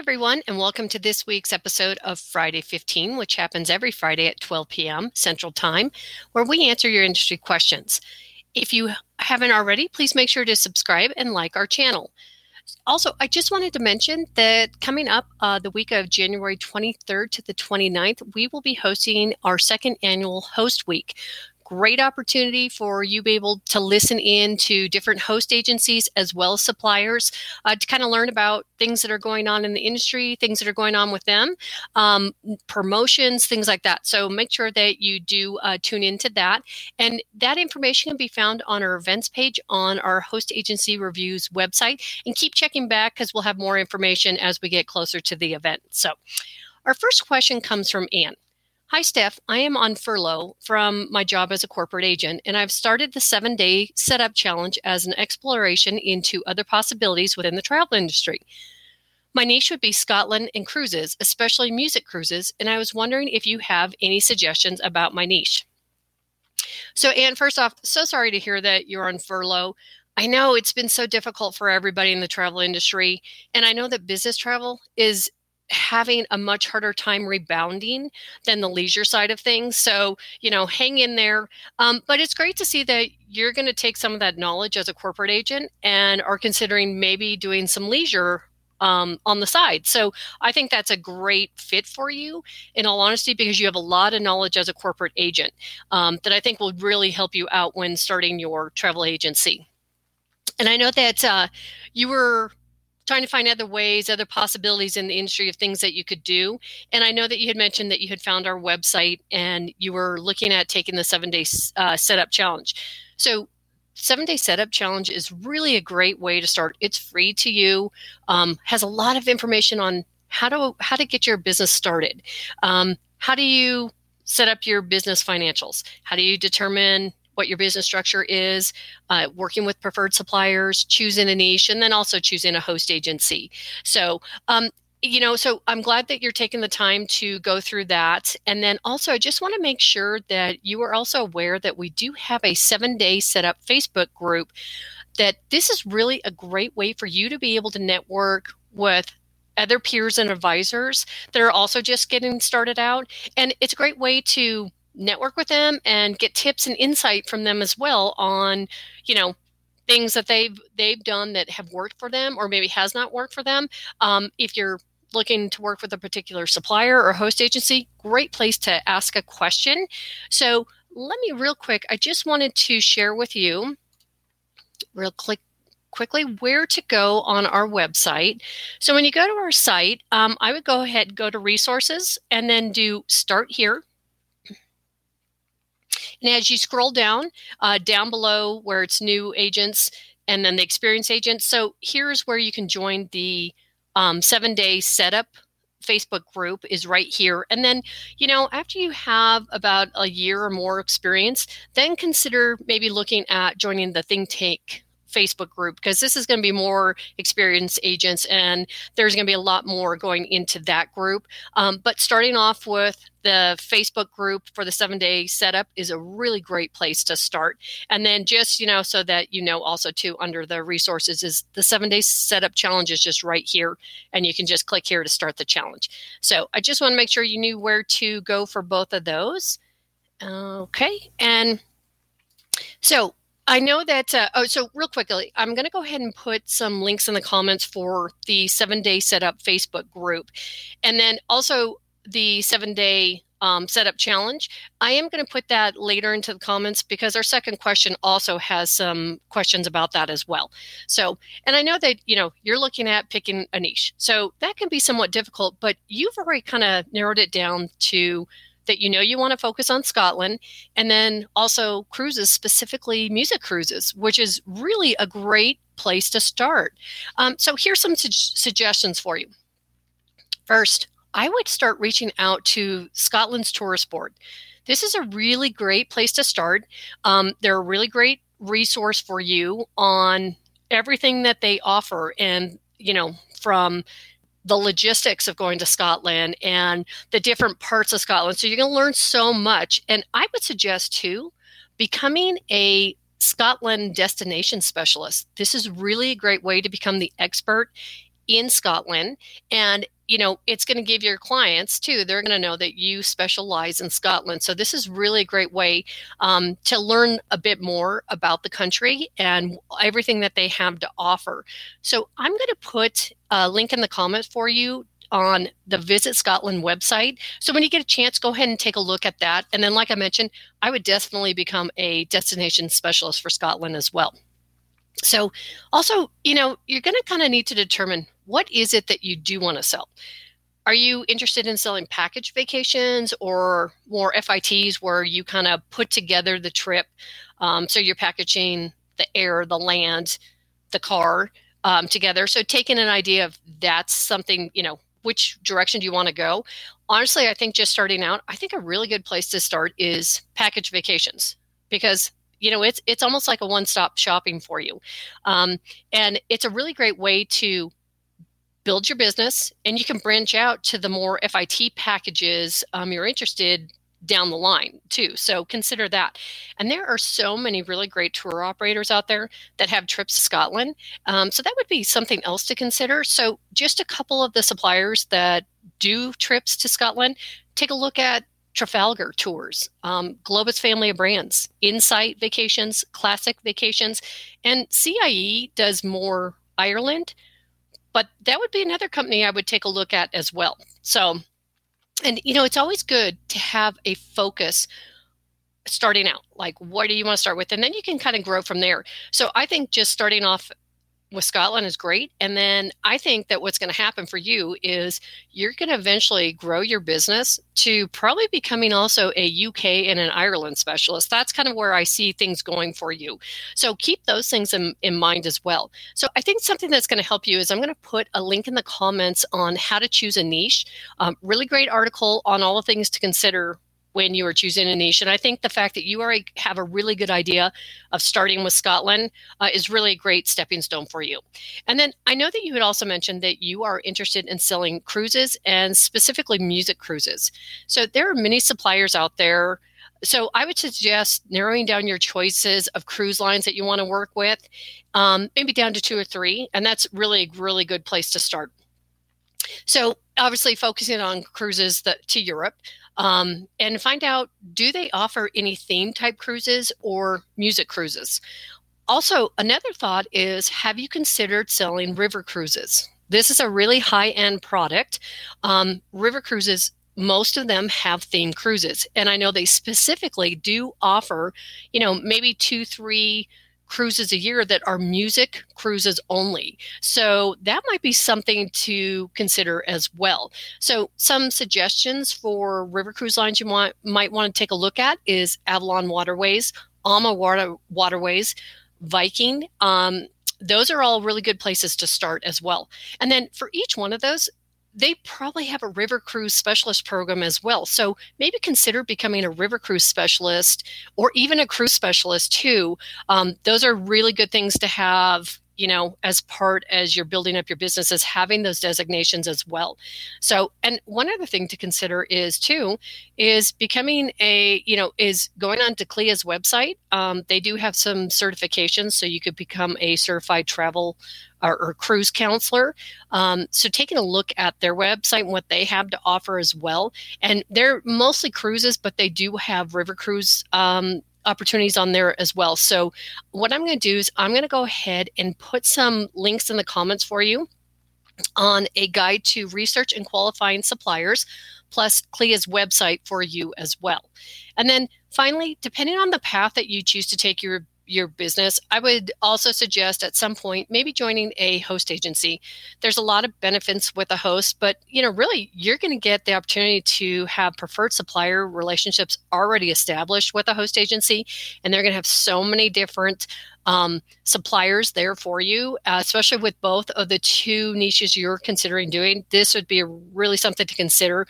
everyone, and welcome to this week's episode of Friday 15, which happens every Friday at 12 p.m. Central Time, where we answer your industry questions. If you haven't already, please make sure to subscribe and like our channel. Also, I just wanted to mention that coming up uh, the week of January 23rd to the 29th, we will be hosting our second annual Host Week great opportunity for you be able to listen in to different host agencies as well as suppliers uh, to kind of learn about things that are going on in the industry, things that are going on with them, um, promotions, things like that. So make sure that you do uh, tune into that. And that information can be found on our events page on our host agency reviews website. And keep checking back because we'll have more information as we get closer to the event. So our first question comes from Anne. Hi, Steph. I am on furlough from my job as a corporate agent, and I've started the seven day setup challenge as an exploration into other possibilities within the travel industry. My niche would be Scotland and cruises, especially music cruises, and I was wondering if you have any suggestions about my niche. So, Anne, first off, so sorry to hear that you're on furlough. I know it's been so difficult for everybody in the travel industry, and I know that business travel is having a much harder time rebounding than the leisure side of things. So, you know, hang in there. Um, but it's great to see that you're going to take some of that knowledge as a corporate agent and are considering maybe doing some leisure um, on the side. So I think that's a great fit for you, in all honesty, because you have a lot of knowledge as a corporate agent um, that I think will really help you out when starting your travel agency. And I know that uh, you were trying to find other ways, other possibilities in the industry of things that you could do. And I know that you had mentioned that you had found our website and you were looking at taking the seven day uh, setup challenge. So, seven day setup challenge is really a great way to start. It's free to you, um, has a lot of information on how to how to get your business started. Um, how do you set up your business financials? How do you determine what your business structure is, uh, working with preferred suppliers, choosing a niche, and then also choosing a host agency. So, um, you know, so I'm glad that you're taking the time to go through that. And then also, I just want to make sure that you are also aware that we do have a seven day setup Facebook group. That this is really a great way for you to be able to network with other peers and advisors that are also just getting started out. And it's a great way to network with them and get tips and insight from them as well on you know things that they've they've done that have worked for them or maybe has not worked for them um, if you're looking to work with a particular supplier or host agency great place to ask a question so let me real quick i just wanted to share with you real quick quickly where to go on our website. So when you go to our site, um, I would go ahead, go to resources, and then do start here. And as you scroll down, uh, down below where it's new agents and then the experienced agents. So here's where you can join the um, seven day setup Facebook group is right here. And then, you know, after you have about a year or more experience, then consider maybe looking at joining the think tank Facebook group because this is going to be more experienced agents and there's going to be a lot more going into that group. Um, but starting off with the Facebook group for the seven day setup is a really great place to start. And then just, you know, so that you know also too under the resources is the seven day setup challenge is just right here. And you can just click here to start the challenge. So I just want to make sure you knew where to go for both of those. Okay. And so I know that. Uh, oh, so real quickly, I'm going to go ahead and put some links in the comments for the seven day setup Facebook group, and then also the seven day um, setup challenge. I am going to put that later into the comments because our second question also has some questions about that as well. So, and I know that you know you're looking at picking a niche, so that can be somewhat difficult, but you've already kind of narrowed it down to that you know you want to focus on Scotland, and then also cruises, specifically music cruises, which is really a great place to start. Um, so here's some su- suggestions for you. First, I would start reaching out to Scotland's Tourist Board. This is a really great place to start. Um, they're a really great resource for you on everything that they offer and you know from the logistics of going to Scotland and the different parts of Scotland. So you're going to learn so much. And I would suggest too becoming a Scotland destination specialist. This is really a great way to become the expert in Scotland. And you know, it's going to give your clients too, they're going to know that you specialize in Scotland. So, this is really a great way um, to learn a bit more about the country and everything that they have to offer. So, I'm going to put a link in the comments for you on the Visit Scotland website. So when you get a chance, go ahead and take a look at that. And then, like I mentioned, I would definitely become a destination specialist for Scotland as well. So, also, you know, you're going to kind of need to determine what is it that you do want to sell. Are you interested in selling package vacations or more FITs where you kind of put together the trip? Um, so you're packaging the air, the land, the car um, together. So taking an idea of that's something, you know, which direction do you want to go? Honestly, I think just starting out, I think a really good place to start is package vacations because you know it's it's almost like a one-stop shopping for you um, and it's a really great way to build your business and you can branch out to the more fit packages um, you're interested down the line too. So consider that. And there are so many really great tour operators out there that have trips to scotland um, so that would be something else to consider. So just a couple of the suppliers that do trips to scotland take a look at Trafalgar Tours, um, Globus Family of Brands, Insight Vacations, Classic Vacations, and CIE does more Ireland, but that would be another company I would take a look at as well. So, and you know, it's always good to have a focus starting out. Like, what do you want to start with? And then you can kind of grow from there. So, I think just starting off with Scotland is great. And then I think that what's going to happen for you is you're going to eventually grow your business to probably becoming also a UK and an Ireland specialist. That's kind of where I see things going for you. So keep those things in, in mind as well. So I think something that's going to help you is I'm going to put a link in the comments on how to choose a niche. Um, really great article on all the things to consider when you are choosing a niche. And I think the fact that you already have a really good idea of starting with Scotland uh, is really a great stepping stone for you. And then I know that you had also mentioned that you are interested in selling cruises and specifically music cruises. So there are many suppliers out there. So I would suggest narrowing down your choices of cruise lines that you want to work with, um, maybe down to two or three. And that's really really good place to start. So obviously focusing on cruises that, to Europe um, and find out do they offer any theme type cruises or music cruises. Also, another thought is have you considered selling river cruises? This is a really high end product. Um, river cruises most of them have themed cruises and i know they specifically do offer you know maybe two three cruises a year that are music cruises only. So that might be something to consider as well. So some suggestions for river cruise lines you want, might want to take a look at is Avalon Waterways, AMA Water, Waterways, Viking. Um, those are all really good places to start as well. And then for each one of those, they probably have a river cruise specialist program as well. So maybe consider becoming a river cruise specialist or even a cruise specialist too. Um, those are really good things to have you know as part as you're building up your business is having those designations as well so and one other thing to consider is too is becoming a you know is going on to CLIA's website um, they do have some certifications so you could become a certified travel or, or cruise counselor. Um, so taking a look at their website and what they have to offer as well. And they're mostly cruises, but they do have river cruise um, opportunities on there as well. So what I'm going to do is I'm going to go ahead and put some links in the comments for you on a guide to research and qualifying suppliers plus CLIA's website for you as well. And then finally, depending on the path that you choose to take your your business, I would also suggest at some point maybe joining a host agency. There's a lot of benefits with a host, but you know, really you're going to get the opportunity to have preferred supplier relationships already established with a host agency, and they're going to have so many different um, suppliers there for you, uh, especially with both of the two niches you're considering doing. This would be really something to consider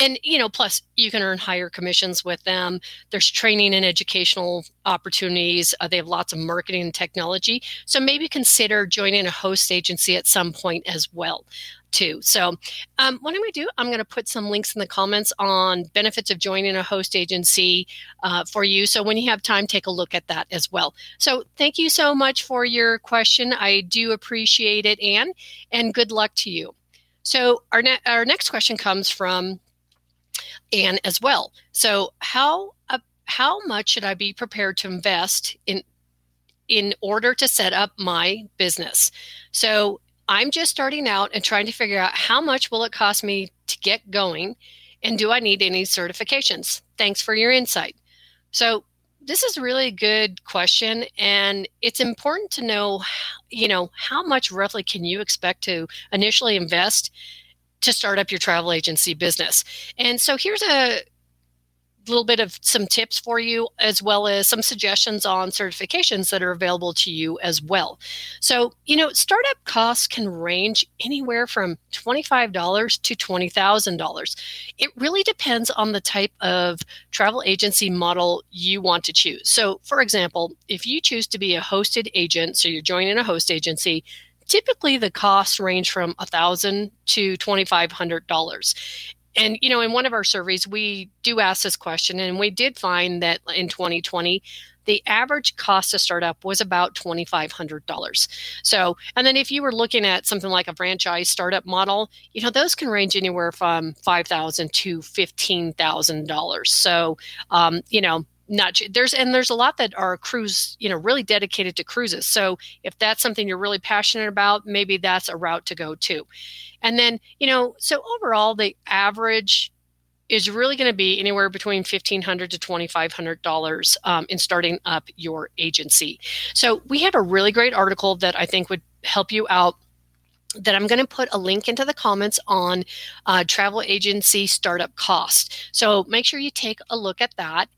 and you know plus you can earn higher commissions with them there's training and educational opportunities uh, they have lots of marketing and technology so maybe consider joining a host agency at some point as well too. So, um, what I'm going to do, I'm going to put some links in the comments on benefits of joining a host agency uh, for you. So, when you have time, take a look at that as well. So, thank you so much for your question. I do appreciate it, Anne, and good luck to you. So, our, ne- our next question comes from Anne as well. So, how uh, how much should I be prepared to invest in in order to set up my business? So, I'm just starting out and trying to figure out how much will it cost me to get going and do I need any certifications? Thanks for your insight. So, this is really a good question and it's important to know you know how much roughly can you expect to initially invest to start up your travel agency business and so here's a little bit of some tips for you, as well as some suggestions on certifications that are available to you as well. So, you know, startup costs can range anywhere from $25 to $20,000. It really depends on the type of travel agency model you want to choose. So, for example, if you choose to be a hosted agent, so you're joining a host agency, typically the costs range from a 1,000 to $2,500. And, you know, in one of our surveys, we do ask this question, and we did find that in 2020, the average cost to start up was about $2,500. So, and then if you were looking at something like a franchise startup model, you know, those can range anywhere from 5,000 to $15,000. So, um, you know, not there's and there's a lot that are cruise you know really dedicated to cruises so if that's something you're really passionate about maybe that's a route to go to and then you know so overall the average is really going to be anywhere between 1500 to $2500 um, in starting up your agency so we have a really great article that i think would help you out that I'm going to put a link into the comments on uh, travel agency startup cost. So make sure you take a look at that.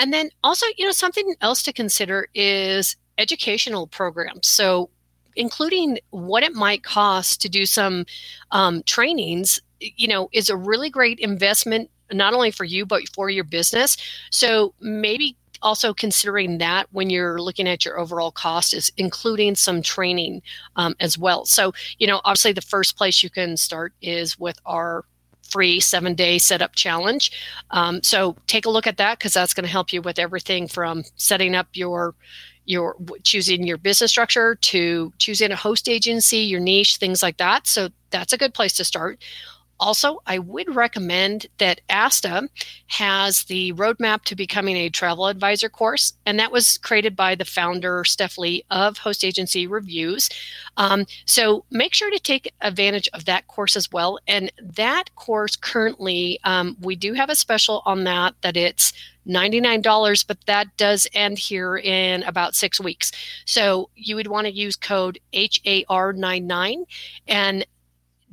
And then also, you know, something else to consider is educational programs. So, including what it might cost to do some um, trainings, you know, is a really great investment, not only for you, but for your business. So, maybe also considering that when you're looking at your overall cost is including some training um, as well. So, you know, obviously the first place you can start is with our free seven day setup challenge. Um, so take a look at that because that's going to help you with everything from setting up your your choosing your business structure to choosing a host agency, your niche, things like that. So that's a good place to start. Also, I would recommend that ASTA has the roadmap to becoming a travel advisor course, and that was created by the founder, Steph Lee, of Host Agency Reviews. Um, so make sure to take advantage of that course as well. And that course currently, um, we do have a special on that, that it's $99, but that does end here in about six weeks. So you would want to use code HAR99 and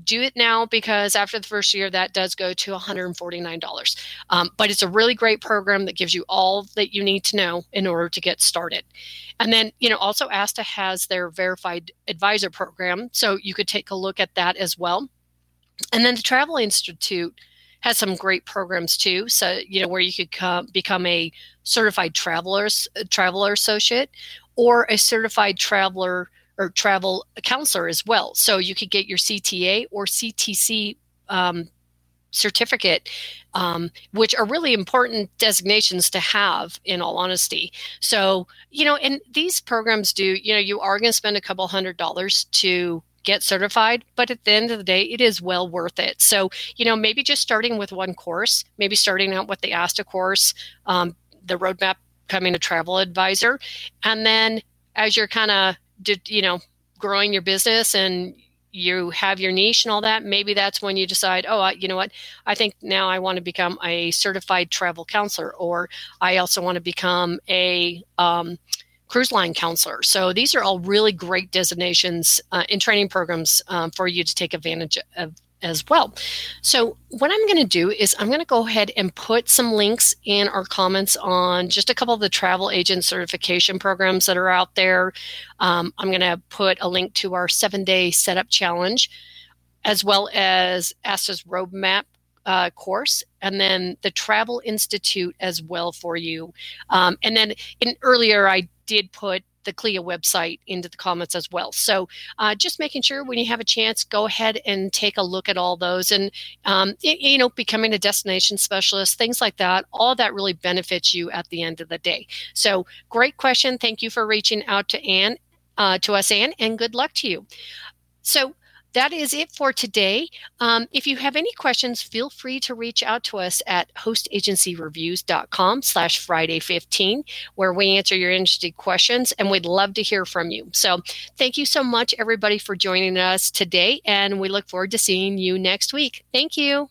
do it now because after the first year, that does go to $149. Um, but it's a really great program that gives you all that you need to know in order to get started. And then, you know, also ASTA has their verified advisor program. So you could take a look at that as well. And then the Travel Institute has some great programs too. So, you know, where you could come, become a certified traveler, traveler associate or a certified traveler or travel counselor as well. So you could get your CTA or CTC um, certificate, um, which are really important designations to have, in all honesty. So, you know, and these programs do, you know, you are going to spend a couple hundred dollars to get certified, but at the end of the day, it is well worth it. So, you know, maybe just starting with one course, maybe starting out with the ASTA course, um, the roadmap becoming a travel advisor, and then as you're kind of you know growing your business and you have your niche and all that maybe that's when you decide oh I, you know what? I think now i want to become a certified travel counselor or i also want to become a um, cruise line counselor. So these are all really great designations uh, in training programs um, for you to take advantage of as well. So, what I'm going to do is I'm going to go ahead and put some links in our comments on just a couple of the travel agent certification programs that are out there. Um, I'm going to put a link to our seven day setup challenge, as well as ASTA's roadmap uh, course, and then the Travel Institute as well for you. Um, and then in earlier, I did put the CLIA website into the comments as well. So uh, just making sure when you have a chance, go ahead and take a look at all those and, um, you know, becoming a destination specialist, things like that. All that really benefits you at the end of the day. So great question. Thank you for reaching out to Anne, uh, to us, Anne, and good luck to you. So that is it for today. Um, if you have any questions, feel free to reach out to us at hostagencyreviews.com slash Friday 15, where we answer your interesting questions and we'd love to hear from you. So thank you so much, everybody, for joining us today. And we look forward to seeing you next week. Thank you.